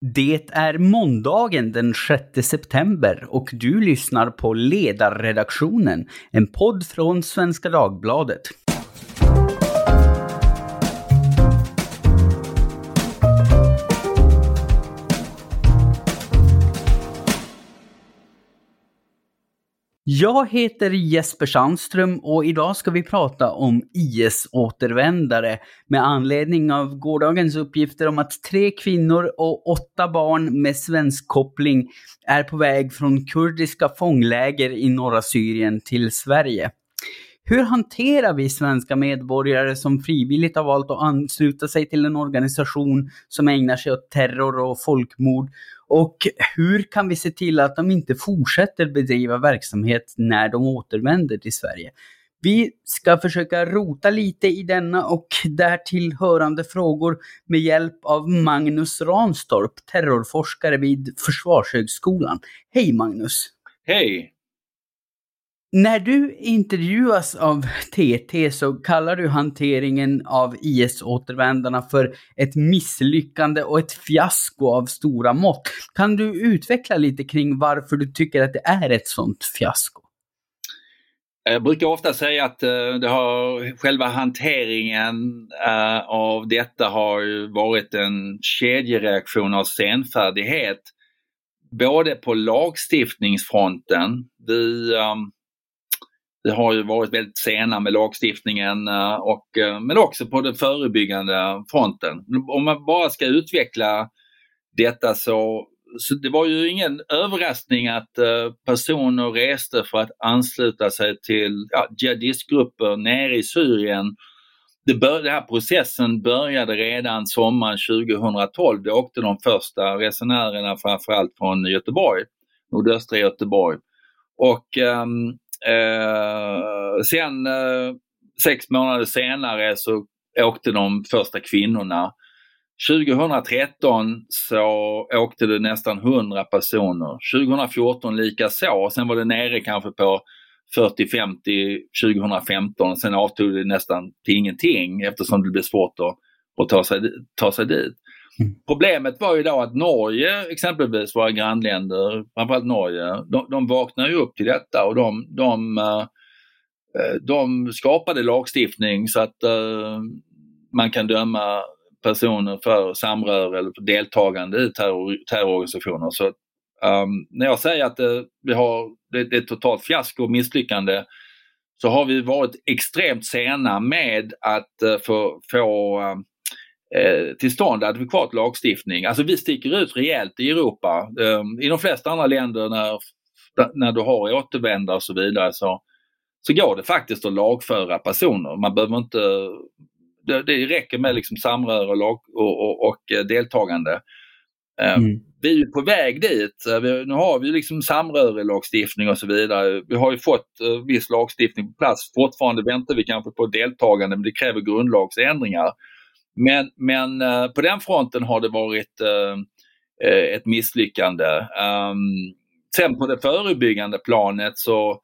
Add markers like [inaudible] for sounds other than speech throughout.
Det är måndagen den 6 september och du lyssnar på Ledarredaktionen, en podd från Svenska Dagbladet. Jag heter Jesper Sandström och idag ska vi prata om IS-återvändare med anledning av gårdagens uppgifter om att tre kvinnor och åtta barn med svensk koppling är på väg från kurdiska fångläger i norra Syrien till Sverige. Hur hanterar vi svenska medborgare som frivilligt har valt att ansluta sig till en organisation som ägnar sig åt terror och folkmord? Och hur kan vi se till att de inte fortsätter bedriva verksamhet när de återvänder till Sverige? Vi ska försöka rota lite i denna och därtill hörande frågor med hjälp av Magnus Ranstorp, terrorforskare vid Försvarshögskolan. Hej Magnus! Hej! När du intervjuas av TT så kallar du hanteringen av IS-återvändarna för ett misslyckande och ett fiasko av stora mått. Kan du utveckla lite kring varför du tycker att det är ett sådant fiasko? Jag brukar ofta säga att eh, det har, själva hanteringen eh, av detta har varit en kedjereaktion av senfärdighet. Både på lagstiftningsfronten. Vi um, vi har ju varit väldigt sena med lagstiftningen eh, och, eh, men också på den förebyggande fronten. Om man bara ska utveckla detta så, så det var ju ingen överraskning att eh, personer reste för att ansluta sig till ja, jihadistgrupper nere i Syrien. Det bör, den här processen började redan sommaren 2012. Då åkte de första resenärerna framförallt från Göteborg, nordöstra Göteborg. Och um, Eh, sen eh, sex månader senare så åkte de första kvinnorna. 2013 så åkte det nästan 100 personer. 2014 lika så. Sen var det nere kanske på 40-50 2015. Sen avtog det nästan till ingenting eftersom det blev svårt att, att ta, sig, ta sig dit. Mm. Problemet var ju då att Norge, exempelvis våra grannländer, framförallt Norge, de, de vaknade ju upp till detta och de, de, eh, eh, de skapade lagstiftning så att eh, man kan döma personer för samröre eller för deltagande i terror, terrororganisationer. Så um, när jag säger att det, vi har, det, det är ett totalt fiasko och misslyckande så har vi varit extremt sena med att få, få ehm, eh, till stånd adekvat lagstiftning. Alltså vi sticker ut rejält i Europa. Eh, I de flesta andra länder när, när du har återvändare och så vidare så, så går det faktiskt att lagföra personer. Man behöver inte, det, det räcker med liksom samröre och, lag, och, och, och eh, deltagande. Eh, mm. Vi är på väg dit. Eh, vi, nu har vi liksom samrörelagstiftning och så vidare. Vi har ju fått uh, viss lagstiftning på plats. Fortfarande väntar vi kanske på deltagande men det kräver grundlagsändringar. Men, men uh, på den fronten har det varit uh, ett misslyckande. Um, sen på det förebyggande planet så,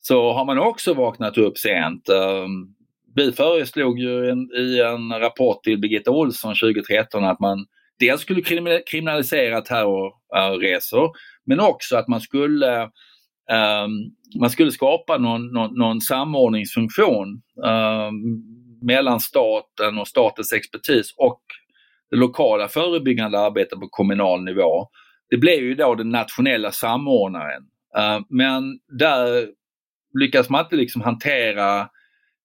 så har man också vaknat upp sent. Um, vi föreslog ju en, i en rapport till Birgitta Olsson 2013 att man dels skulle kriminalisera terrorresor men också att man skulle um, man skulle skapa någon, någon, någon samordningsfunktion um, mellan staten och statens expertis och det lokala förebyggande arbetet på kommunal nivå. Det blev ju då den nationella samordnaren. Eh, men där lyckas man inte liksom hantera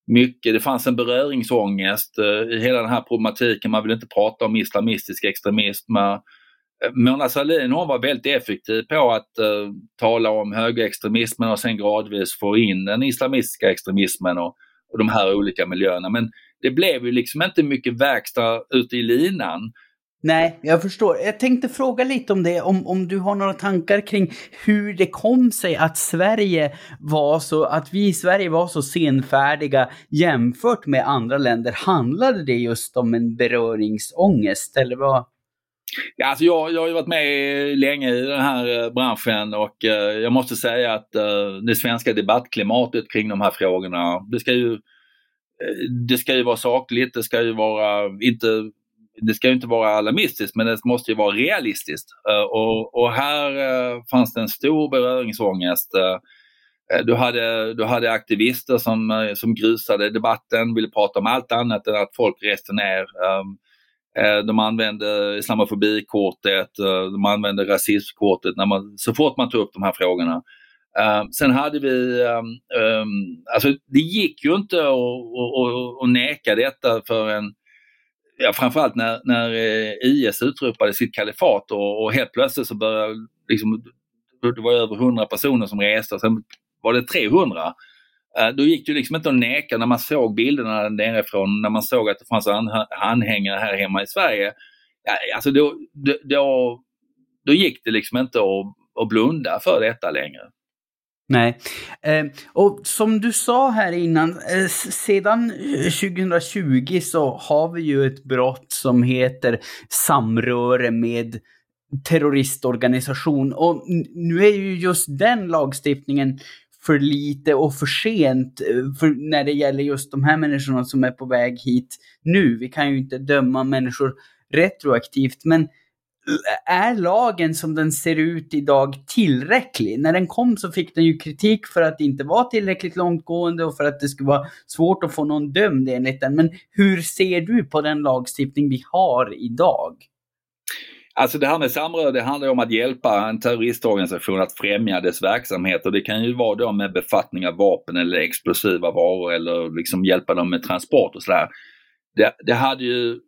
mycket. Det fanns en beröringsångest eh, i hela den här problematiken. Man vill inte prata om islamistisk extremism. Eh, Mona Sahlin hon var väldigt effektiv på att uh, tala om högerextremismen och sen gradvis få in den islamistiska extremismen och och de här olika miljöerna. Men det blev ju liksom inte mycket verkstad ute i linan. Nej, jag förstår. Jag tänkte fråga lite om det, om, om du har några tankar kring hur det kom sig att Sverige var så, att vi i Sverige var så senfärdiga jämfört med andra länder. Handlade det just om en beröringsångest eller vad? Ja, alltså jag, jag har ju varit med länge i den här eh, branschen och eh, jag måste säga att eh, det svenska debattklimatet kring de här frågorna, det ska ju, det ska ju vara sakligt, det ska ju vara inte det ska ju inte vara alarmistiskt men det måste ju vara realistiskt. Och, och här fanns det en stor beröringsångest. Du hade, du hade aktivister som, som grusade debatten, ville prata om allt annat än att folk reste ner. Ehm, Eh, de använde islamofobikortet, eh, de använde rasismkortet när man, så fort man tog upp de här frågorna. Eh, sen hade vi, ehm, ehm, alltså det gick ju inte att neka detta för en, ja, framförallt när, när IS utropade sitt kalifat och, och helt plötsligt så började liksom, det var över 100 personer som reste och sen var det 300. Eh, då gick det liksom inte att neka när man såg bilderna nerifrån, när man såg att det fanns anhängare här hemma i Sverige. Alltså då, då, då gick det liksom inte att, att blunda för detta längre. Nej. Eh, och som du sa här innan, eh, sedan eh, 2020 så har vi ju ett brott som heter samröre med terroristorganisation. Och nu är ju just den lagstiftningen för lite och för sent eh, för när det gäller just de här människorna som är på väg hit nu. Vi kan ju inte döma människor retroaktivt, men är lagen som den ser ut idag tillräcklig? När den kom så fick den ju kritik för att det inte var tillräckligt långtgående och för att det skulle vara svårt att få någon dömd enligt den. Men hur ser du på den lagstiftning vi har idag? Alltså det här med samröre, det handlar om att hjälpa en terroristorganisation att främja dess verksamhet och det kan ju vara då med befattning av vapen eller explosiva varor eller liksom hjälpa dem med transport och sådär. Det, det hade ju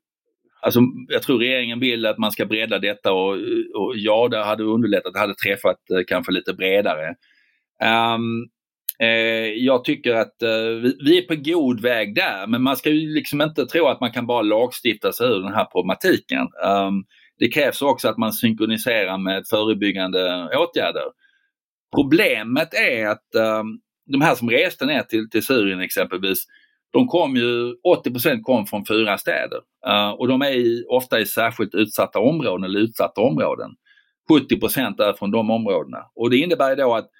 Alltså, jag tror regeringen vill att man ska bredda detta och, och ja, det hade underlättat, det hade träffat eh, kanske lite bredare. Um, eh, jag tycker att eh, vi, vi, är på god väg där, men man ska ju liksom inte tro att man kan bara lagstifta sig ur den här problematiken. Um, det krävs också att man synkroniserar med förebyggande åtgärder. Problemet är att ehm, de här som reste ner till, till Syrien exempelvis, de kom ju, 80% kom från fyra städer eh, och de är i, ofta i särskilt utsatta områden eller utsatta områden. 70% är från de områdena och det innebär då att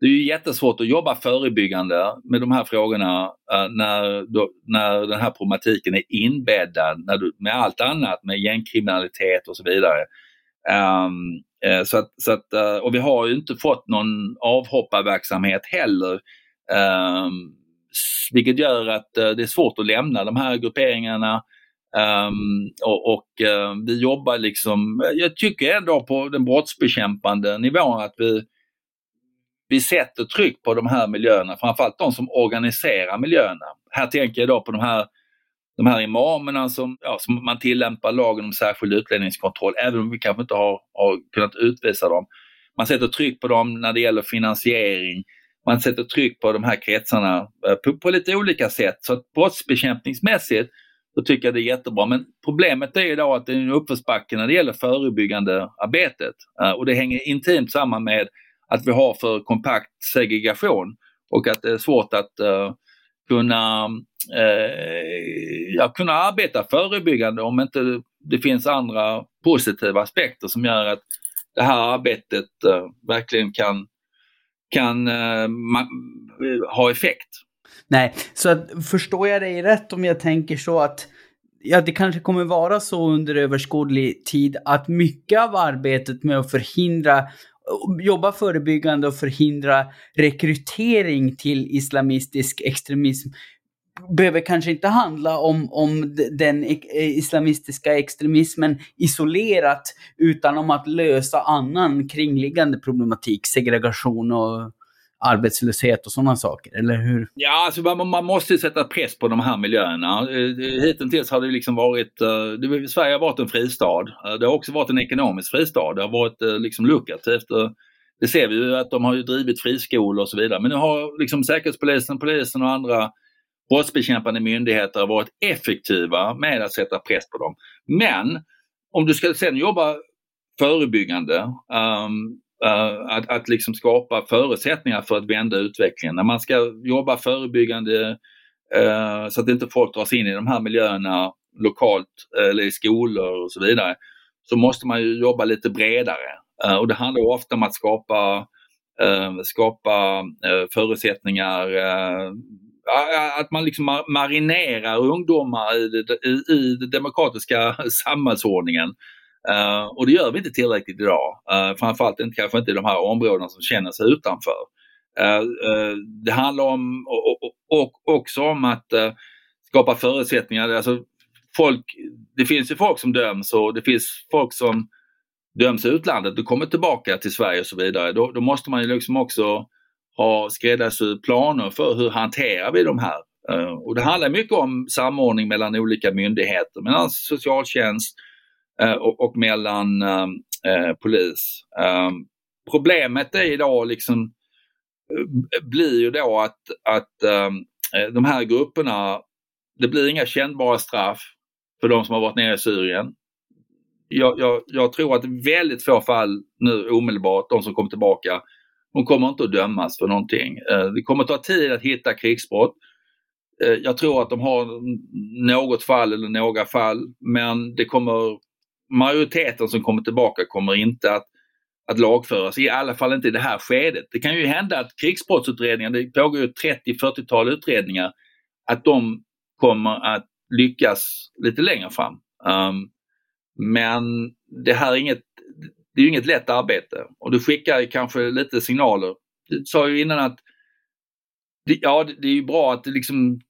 det är jättesvårt att jobba förebyggande med de här frågorna eh, när, då, när den här problematiken är inbäddad när du, med allt annat, med gängkriminalitet och så vidare. Um, så att, så att, eh, och vi har ju inte fått någon avhopparverksamhet heller. Um, vilket gör att det är svårt att lämna de här grupperingarna. Um, och, och vi jobbar liksom, jag tycker ändå på den brottsbekämpande nivån att vi, vi sätter tryck på de här miljöerna, framförallt de som organiserar miljöerna. Här tänker jag då på de här, de här imamerna som, ja, som man tillämpar lagen om särskild utlänningskontroll, även om vi kanske inte har, har kunnat utvisa dem. Man sätter tryck på dem när det gäller finansiering, man sätter tryck på de här kretsarna eh, på, på lite olika sätt. Så att brottsbekämpningsmässigt så tycker jag det är jättebra. Men problemet är ju då att det är en uppförsbacke när det gäller förebyggande arbetet. Eh, och det hänger intimt samman med att vi har för kompakt segregation och att det är svårt att uh, kunna, uh, ja, kunna arbeta förebyggande om inte det finns andra positiva aspekter som gör att det här arbetet eh, verkligen kan kan uh, ha effekt. Nej, så att, förstår jag dig rätt om jag tänker så att ja, det kanske kommer vara så under överskådlig tid att mycket av arbetet med att förhindra jobba förebyggande och förhindra rekrytering till islamistisk extremism behöver kanske inte handla om, om den e-, e-, islamistiska extremismen isolerat, utan om att lösa annan kringliggande problematik, segregation och arbetslöshet och sådana saker, eller hur? Ja, alltså man, man måste sätta press på de här miljöerna. Eh, hittills har det liksom varit, eh, det, Sverige har varit en fristad. Eh, det har också varit en ekonomisk fristad. Det har varit liksom lukrativt. Det ser vi ju att de har ju drivit friskolor och så vidare. Men nu har liksom Säkerhetspolisen, polisen och andra brottsbekämpande myndigheter varit effektiva med att sätta press på dem. Men om du ska sen jobba förebyggande, um, Eh, att, att liksom skapa förutsättningar för att vända utvecklingen. När man ska jobba förebyggande uh, så att inte folk dras in i de här miljöerna lokalt eller i skolor och så vidare, så måste man ju jobba lite bredare. Uh, och det handlar ofta om att skapa skapa förutsättningar att man liksom marinerar ungdomar i, i, i den demokratiska [laughs] samhällsordningen. Uh, och det gör vi inte tillräckligt idag. Uh, framförallt inte, kanske inte i de här områdena som känner sig utanför. Uh, det handlar om, och, och, och också om att skapa förutsättningar. Alltså, folk, det finns ju folk som döms och det finns folk som döms i utlandet och kommer tillbaka till Sverige och så vidare. Då, då måste man ju liksom också ha skräddarsydd planer för hur hanterar vi de här. Uh, och det handlar mycket om samordning mellan olika myndigheter, mellan alltså socialtjänst uh, Eh, och, och, mellan eh, eh, polis. Ehm, problemet är idag liksom blir ju då att, att ehm, de här grupperna, det blir inga kännbara straff för de som har varit nere i Syrien. Jag, jag, jag tror att väldigt få fall nu omedelbart, de som kommer tillbaka, de kommer inte att dömas för någonting. Eh, det kommer att ta tid att hitta krigsbrott. Jag tror att de har något fall eller några fall men det kommer majoriteten som kommer tillbaka kommer inte att, att lagföras, i alla fall inte i det här skedet. Det kan ju hända att krigsbrottsutredningar, det pågår ju 30-40-tal utredningar, att de kommer att lyckas lite längre fram. Um, men det här är inget, det är inget lätt arbete och du skickar kanske lite signaler. Du sa ju innan att det, ja, det är ju bra att det liksom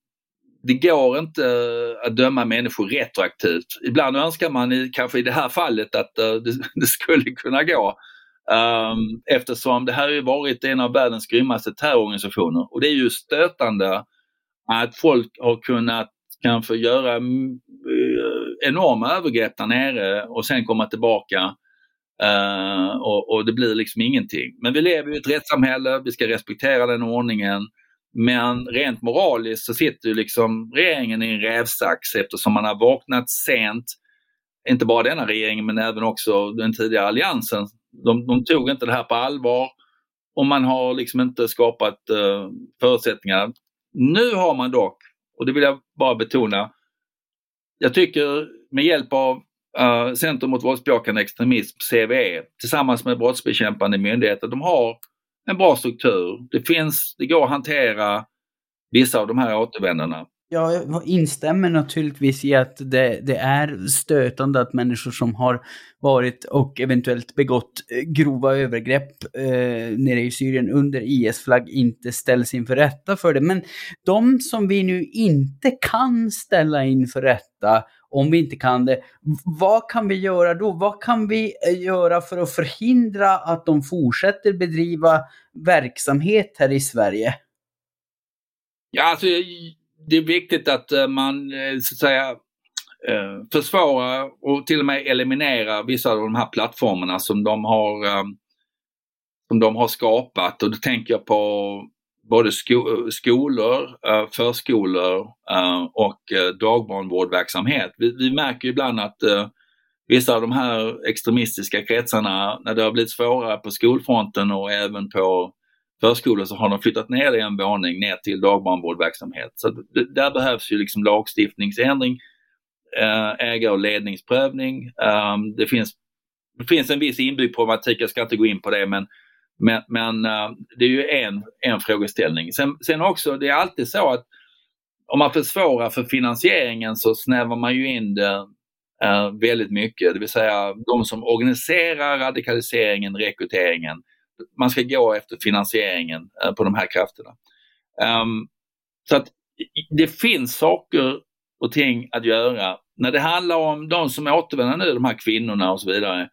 det går inte eh, att döma människor retroaktivt. Ibland önskar man kanske i det här fallet att eh, [laughs] det, skulle kunna gå. Ehm, eftersom det här har varit en av världens grymmaste terrororganisationer och det är ju stötande att folk har kunnat kanske göra mm, eh, enorma övergrepp där nere och sen komma tillbaka och, det blir liksom ingenting. Men vi lever i ett rättssamhälle, vi ska respektera den ordningen. Men rent moraliskt så sitter ju liksom regeringen i en rävsax eftersom man har vaknat sent. Inte bara denna regeringen men även också den tidigare alliansen. De, de tog inte det här på allvar och man har liksom inte skapat uh, förutsättningar. Nu har man dock, och det vill jag bara betona, jag tycker med hjälp av eh, uh, Centrum mot våldsbejakande extremism, CVE, tillsammans med brottsbekämpande myndigheter, de har en bra struktur. Det finns, det går att hantera vissa av de här återvändarna. Jag instämmer naturligtvis i att det, det, är stötande att människor som har varit och eventuellt begått eh, grova övergrepp eh, nere i Syrien under IS-flagg inte ställs inför rätta för det. Men de som vi nu inte kan ställa inför rätta om vi inte kan det, vad kan vi göra då? Vad kan vi eh, göra för att förhindra att de fortsätter bedriva verksamhet här i Sverige? Ja, alltså, det är viktigt att eh, man eh, så att säga försvara och till och med eliminera vissa av de här plattformarna som de har, som de har skapat. Och då tänker jag på både sko skolor, eh, förskolor eh, och eh, dagbarnvårdverksamhet. Vi, vi märker ibland att vissa av de här extremistiska kretsarna, när det har blivit svårare på skolfronten och även på förskolor så har de flyttat ner det en våning ner till dagbarnvårdverksamhet. Så det, där behövs ju liksom lagstiftningsändring, ägar och ledningsprövning. Ehm, det finns, det finns en viss inbyggd problematik, jag ska inte gå in på det, men men, men eh, det är ju en, en frågeställning. Sen, sen också, det är alltid så att om man försvårar för finansieringen så snävar man ju in det eh, väldigt mycket. Det vill säga de som organiserar radikaliseringen, rekryteringen. Man ska gå efter finansieringen eh, på de här krafterna. Um, så att det finns saker och ting att göra. När det handlar om de som återvänder nu, de här kvinnorna och så vidare.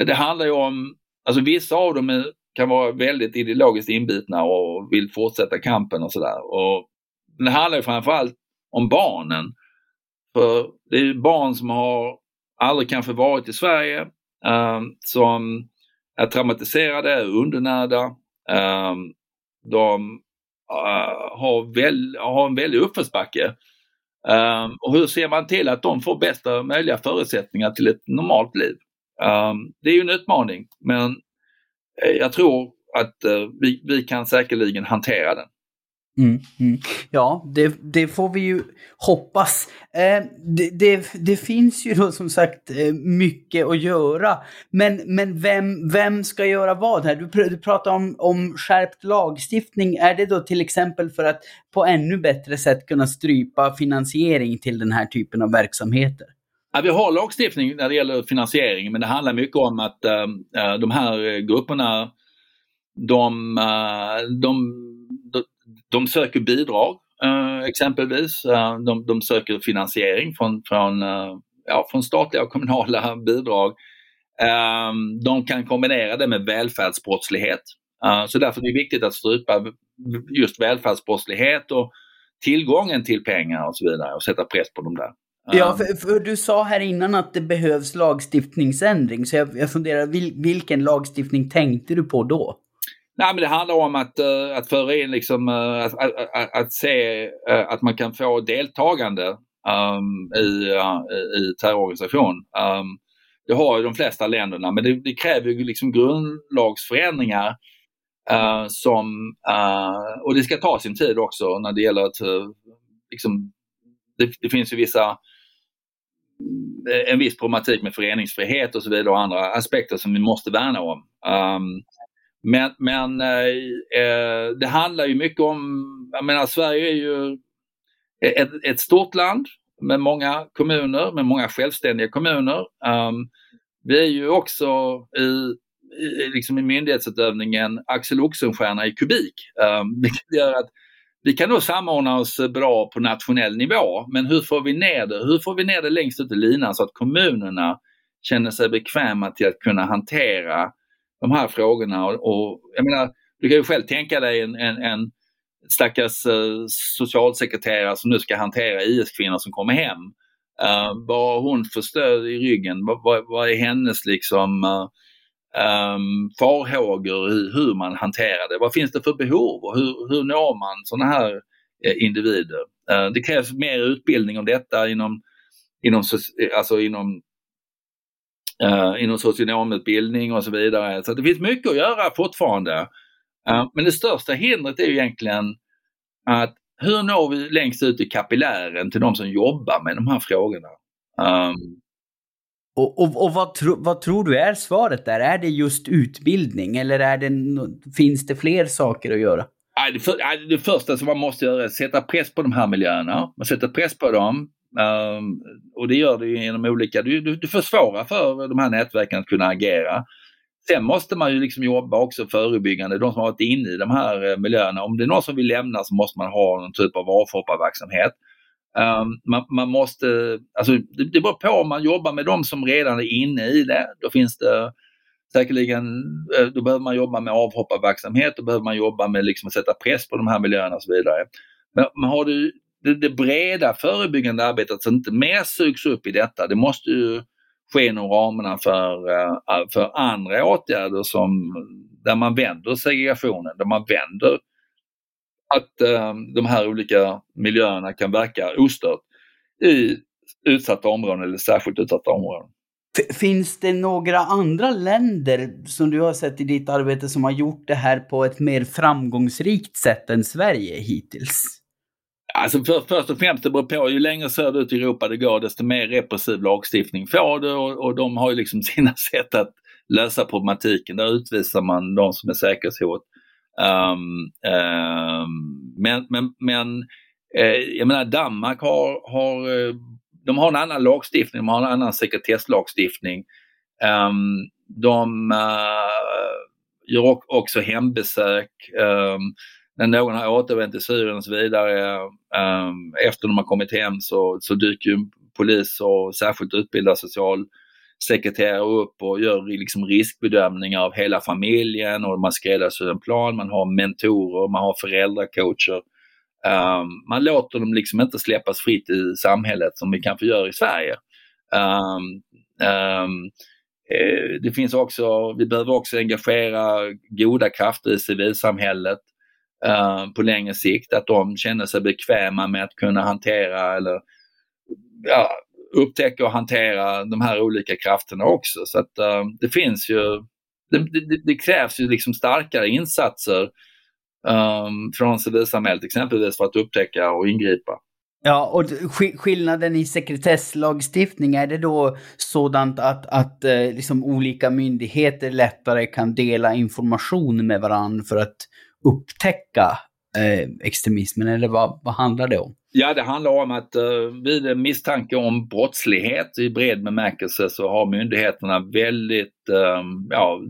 Eh, det handlar ju om, alltså vissa av dem är kan vara väldigt ideologiskt inbitna och vill fortsätta kampen och sådär. Det handlar ju framförallt om barnen. För det är barn som har aldrig kanske varit i Sverige, eh, som är traumatiserade, är undernärda. Eh, de eh, har, väl, har en väldig uppförsbacke. Um, och hur ser man till att de får bästa möjliga förutsättningar till ett normalt liv? Um, det är ju en utmaning men Eh, jag tror att eh, vi, vi kan säkerligen hantera den. Mm, mm. Ja, det, det, får vi ju hoppas. Eh, det, det, det, finns ju då som sagt eh, mycket att göra. Men, men vem, vem ska göra vad här? Du, pr du pratar om, om skärpt lagstiftning. Är det då till exempel för att på ännu bättre sätt kunna strypa finansiering till den här typen av verksamheter? Ja, vi har lagstiftning när det gäller finansiering men det handlar mycket om att äh, de här grupperna de, eh, de, de, de söker bidrag äh, exempelvis. De, de, söker finansiering från, från, ja, från statliga och kommunala bidrag. De kan kombinera det med välfärdsbrottslighet. Så därför är det viktigt att strypa just välfärdsbrottslighet och tillgången till pengar och så vidare och sätta press på dem där. Ja, för, för, du sa här innan att det behövs lagstiftningsändring, så jag, jag funderar, vil, vilken lagstiftning tänkte du på då? Nej, men det handlar om att, uh, att föra in liksom, uh, att, att, att, se uh, att man kan få deltagande um, i, i terrororganisation. Um, det har ju de flesta länderna, men det, det kräver ju liksom grundlagsförändringar som, och det ska ta sin tid också när det gäller att liksom, det, det finns ju vissa Eh, en viss problematik med föreningsfrihet och så vidare och andra aspekter som vi måste värna om. Um, men men eh, eh, det handlar ju mycket om, jag menar Sverige är ju ett, ett stort land med många kommuner, med många självständiga kommuner. Um, vi är ju också i, i, liksom i myndighetsutövningen Axel Oxenstierna i kubik. Um, vilket gör att vi kan nog samordna oss bra på nationell nivå, men hur får vi ner det? Hur får vi ner det längst ut i linan så att kommunerna känner sig bekväma till att kunna hantera de här frågorna? Och, och jag menar, du kan ju själv tänka dig en, en, en stackars eh, socialsekreterare som nu ska hantera IS-kvinnor som kommer hem. Eh, uh, vad har hon för stöd i ryggen? Vad, vad, vad är hennes liksom uh, um, farhågor i hur man hanterar det. Vad finns det för behov och hur, hur når man sådana här eh, individer? Uh, det krävs mer utbildning om detta inom, inom, alltså inom, uh, inom socionomutbildning och så vidare. Så det finns mycket att göra fortfarande. Uh, men det största hindret är ju egentligen att hur når vi längst ut i kapillären till de som jobbar med de här frågorna? Um, och, och, och vad, tro, vad, tror du är svaret där? Är det just utbildning eller är det, finns det fler saker att göra? Det, för, det första som man måste göra är att sätta press på de här miljöerna. Man sätter press på dem um, och det gör du genom olika, du, du, du försvårar för de här nätverken att kunna agera. Sen måste man ju liksom jobba också förebyggande, de som har varit inne i de här eh, miljöerna. Om det är någon som vill lämna så måste man ha någon typ av avhopparverksamhet. Um, man, man, måste, alltså det, det beror på om man jobbar med de som redan är inne i det. Då finns det säkerligen, eh, då behöver man jobba med avhopparverksamhet, då behöver man jobba med liksom att sätta press på de här miljöerna och så vidare. Men, men har du det, det, breda förebyggande arbetet så inte mer sugs upp i detta, det måste ju ske inom ramarna för, eh, för andra åtgärder som, där man vänder segregationen, där man vänder att eh, de här olika miljöerna kan verka ostört i utsatta områden eller särskilt utsatta områden. Finns det några andra länder som du har sett i ditt arbete som har gjort det här på ett mer framgångsrikt sätt än Sverige hittills? Alltså för, först och främst, det beror på. Ju längre söderut i Europa det går, desto mer repressiv lagstiftning får du och, och de har ju liksom [laughs] sina sätt att lösa problematiken. Där utvisar man de som är säkerhetshot. Um, um, men men, men eh, jag menar Danmark har, har, eh, de har en annan lagstiftning, de har en annan sekretesslagstiftning. Um, de uh, gör också hembesök. Um, när någon har återvänt till Syrien och så vidare, um, efter de har kommit hem så, så dyker ju polis och särskilt utbildad social sekreterare upp och gör liksom riskbedömningar av hela familjen och man skräddarsyr en plan, man har mentorer, man har föräldracoacher. Um, man låter dem liksom inte släppas fritt i samhället som vi kanske gör i Sverige. Um, um, det finns också, vi behöver också engagera goda krafter i civilsamhället uh, på längre sikt, att de känner sig bekväma med att kunna hantera eller ja, upptäcka och hantera de här olika krafterna också. Så att uh, det finns ju, det, det, det, krävs ju liksom starkare insatser um, från civilsamhället exempelvis för att upptäcka och ingripa. Ja, och skillnaden i sekretesslagstiftning, är det då sådant att, att eh, liksom olika myndigheter lättare kan dela information med varandra för att upptäcka Eh, extremismen, eller vad, vad handlar det om? Ja, det handlar om att uh, vid misstanke om brottslighet i bred bemärkelse så har myndigheterna väldigt um, ja,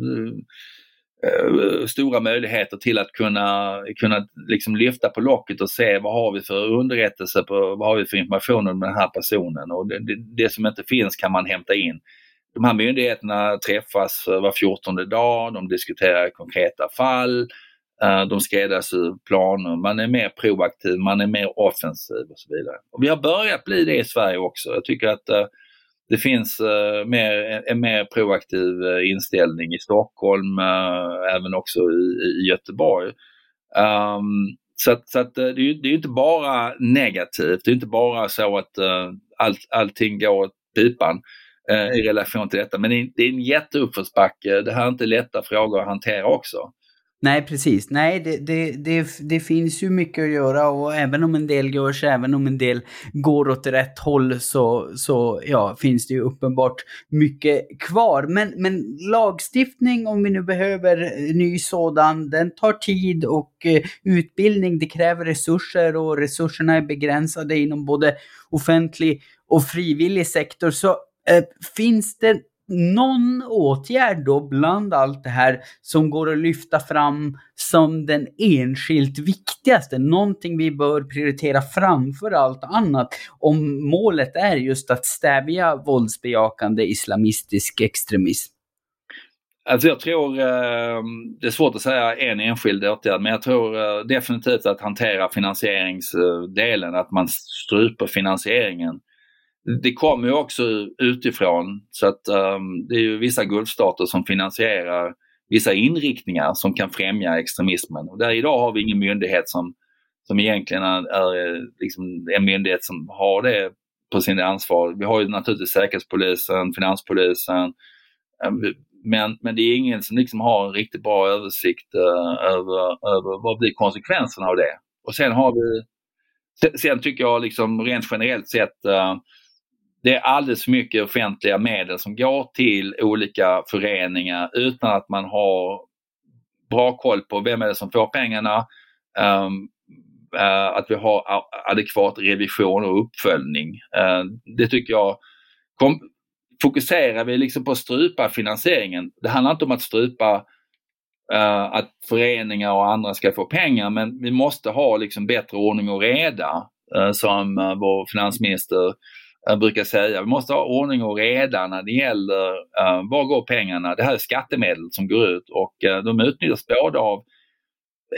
uh, stora möjligheter till att kunna, kunna liksom lyfta på locket och se vad har vi för underrättelse, på, vad har vi för information om den här personen och det, det, det som inte finns kan man hämta in. De här myndigheterna träffas var fjortonde dag, de diskuterar konkreta fall, Eh, Eh, de skräddarsyr planer, man är mer proaktiv, man är mer offensiv och så vidare. Och vi har börjat bli det i Sverige också. Jag tycker att eh, det finns eh, mer, en mer proaktiv inställning i Stockholm, även också i, Göteborg. Ehm, så att, så att det, är ju, det är inte bara negativt, det är inte bara så att all, allting går åt pipan i relation till detta. Men det är, det är en jätteuppförsbacke. Det här är inte lätta frågor att hantera också. Nej, precis. Nej, det, det, det, det, finns ju mycket att göra och även om en del görs, även om en del går åt rätt håll så, så ja, finns det ju uppenbart mycket kvar. Men, men lagstiftning, om vi nu behöver ny sådan, den tar tid och eh, utbildning, det kräver resurser och resurserna är begränsade inom både offentlig och frivillig sektor. Så eh, finns det någon åtgärd då bland allt det här som går att lyfta fram som den enskilt viktigaste, någonting vi bör prioritera framför allt annat om målet är just att stävja våldsbejakande islamistisk extremism? Alltså jag tror, eh, det är svårt att säga en enskild åtgärd, men jag tror eh, definitivt att hantera finansieringsdelen, att man stryper finansieringen det kommer ju också utifrån så att um, det är ju vissa Gulfstater som finansierar vissa inriktningar som kan främja extremismen. Och där idag har vi ingen myndighet som, som egentligen är, är liksom en myndighet som har det på sin ansvar. Vi har ju naturligtvis Säkerhetspolisen, Finanspolisen, ehm, men, men det är ingen som liksom har en riktigt bra översikt uh, över, över vad blir konsekvenserna av det. Och sen har vi, sen tycker jag liksom rent generellt sett uh, det är alldeles för mycket offentliga medel som går till olika föreningar utan att man har bra koll på vem är det som får pengarna. Um, uh, att vi har adekvat revision och uppföljning. Uh, det tycker jag kom, fokuserar vi liksom på att strypa finansieringen. Det handlar inte om att strypa uh, att föreningar och andra ska få pengar men vi måste ha liksom bättre ordning och reda som vår finansminister jag brukar säga. Vi måste ha ordning och reda när det gäller uh, var går pengarna? Det här är skattemedel som går ut och uh, de utnyttjas både av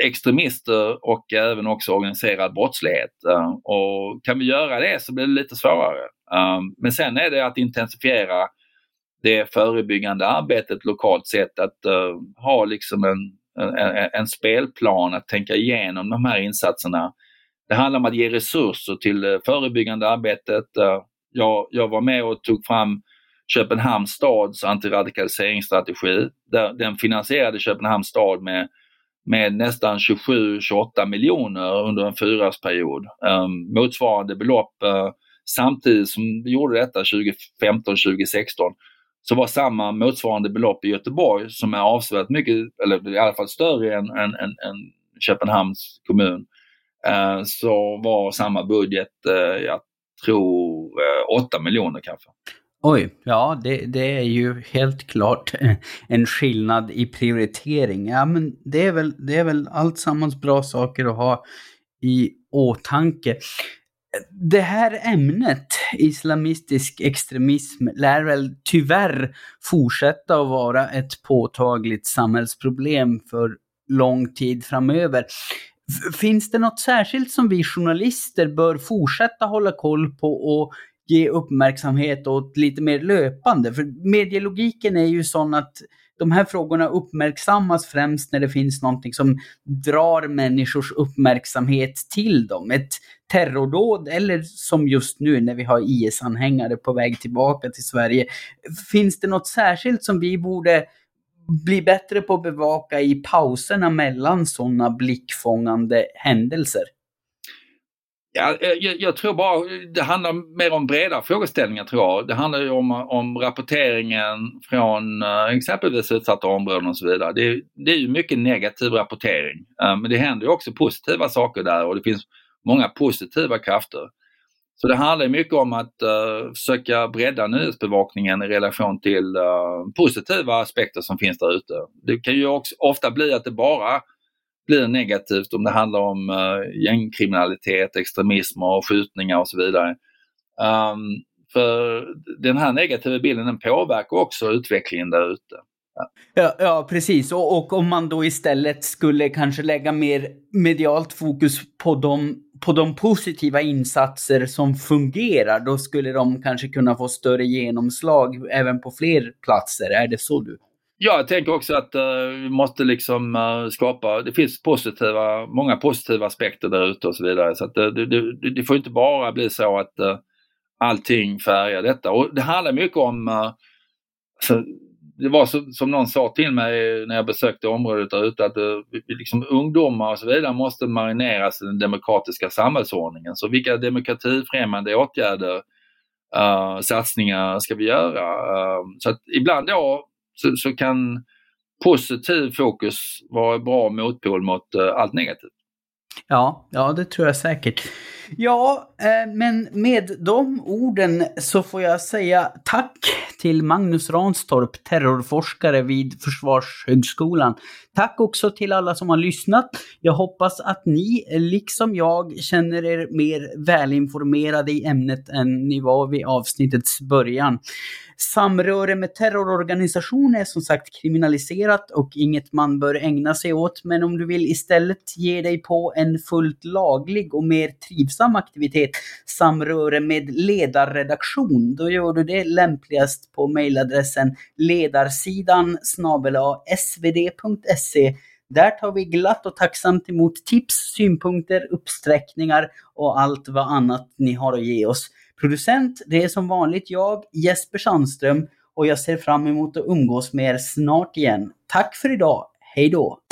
extremister och även också organiserad brottslighet. Uh, och kan vi göra det så blir det lite svårare. men sen är det att intensifiera det förebyggande arbetet lokalt sett, att ha liksom en, en, en spelplan, att tänka igenom de här insatserna. Det handlar om att ge resurser till förebyggande arbetet, jag, jag var med och tog fram Köpenhamns stads antiradikaliseringsstrategi. Där, den finansierade Köpenhamns stad med, med nästan 27-28 miljoner under en fyraårsperiod. Um, motsvarande belopp uh, samtidigt som vi gjorde detta 2015-2016 så var samma motsvarande belopp i Göteborg som är avsevärt mycket, eller i alla fall större än, än, än, än Köpenhamns kommun, uh, så var samma budget, uh, tror eh, 8 miljoner kanske. Oj, ja det, det, är ju helt klart [laughs] en skillnad i prioritering. Ja men det är väl, det är väl alltsammans bra saker att ha i åtanke. Det här ämnet, islamistisk extremism, lär väl tyvärr fortsätta att vara ett påtagligt samhällsproblem för lång tid framöver. Finns det något särskilt som vi journalister bör fortsätta hålla koll på och ge uppmärksamhet åt lite mer löpande? För medielogiken är ju sån att de här frågorna uppmärksammas främst när det finns någonting som drar människors uppmärksamhet till dem. Ett terrordåd eller som just nu när vi har IS-anhängare på väg tillbaka till Sverige. Finns det något särskilt som vi borde bli bättre på att bevaka i pauserna mellan sådana blickfångande händelser? Ja, eh, jag, jag, tror bara det handlar mer om breda frågeställningar tror jag. Det handlar ju om, om rapporteringen från eh, exempelvis utsatta områden och så vidare. Det, det är ju mycket negativ rapportering. Eh, men det händer ju också positiva saker där och det finns många positiva krafter. Så det handlar mycket om att uh, försöka bredda nyhetsbevakningen i relation till eh, positiva aspekter som finns där ute. Det kan ju också ofta bli att det bara blir negativt om det handlar om uh, gängkriminalitet, extremism och skjutningar och så vidare. Um, för den här negativa bilden den påverkar också utvecklingen där ute. Ja, ja, precis. Och, och, om man då istället skulle kanske lägga mer medialt fokus på de, på de positiva insatser som fungerar, då skulle de kanske kunna få större genomslag även på fler platser. Är det så du? Ja, jag tänker också att uh, vi måste liksom uh, skapa, det finns positiva, många positiva aspekter där ute och så vidare. Så att, uh, det, det, det, får inte bara bli så att uh, allting färgar detta. Och det handlar mycket om, uh, det var så, som någon sa till mig när jag besökte området där ute att uh, liksom, ungdomar och så vidare måste marineras i den demokratiska samhällsordningen. Så vilka demokratifrämjande åtgärder, uh, satsningar ska vi göra? Eh, så att ibland då så, så kan positiv fokus vara bra motpol mot uh, allt negativt. Ja, ja, det tror jag säkert. Ja, eh, men med de orden så får jag säga tack till Magnus Ranstorp, terrorforskare vid Försvarshögskolan. Tack också till alla som har lyssnat. Jag hoppas att ni, liksom jag, känner er mer välinformerade i ämnet än ni var vid avsnittets början. Samröre med terrororganisationer är som sagt kriminaliserat och inget man bör ägna sig åt, men om du vill istället ge dig på en fullt laglig och mer trivsam aktivitet, samröre med ledarredaktion, då gör du det lämpligast på mejladressen ledarsidan svd.se där tar vi glatt och tacksamt emot tips, synpunkter, uppsträckningar och allt vad annat ni har att ge oss. Producent, det är som vanligt jag, Jesper Sandström, och jag ser fram emot att umgås med er snart igen. Tack för idag, hej då!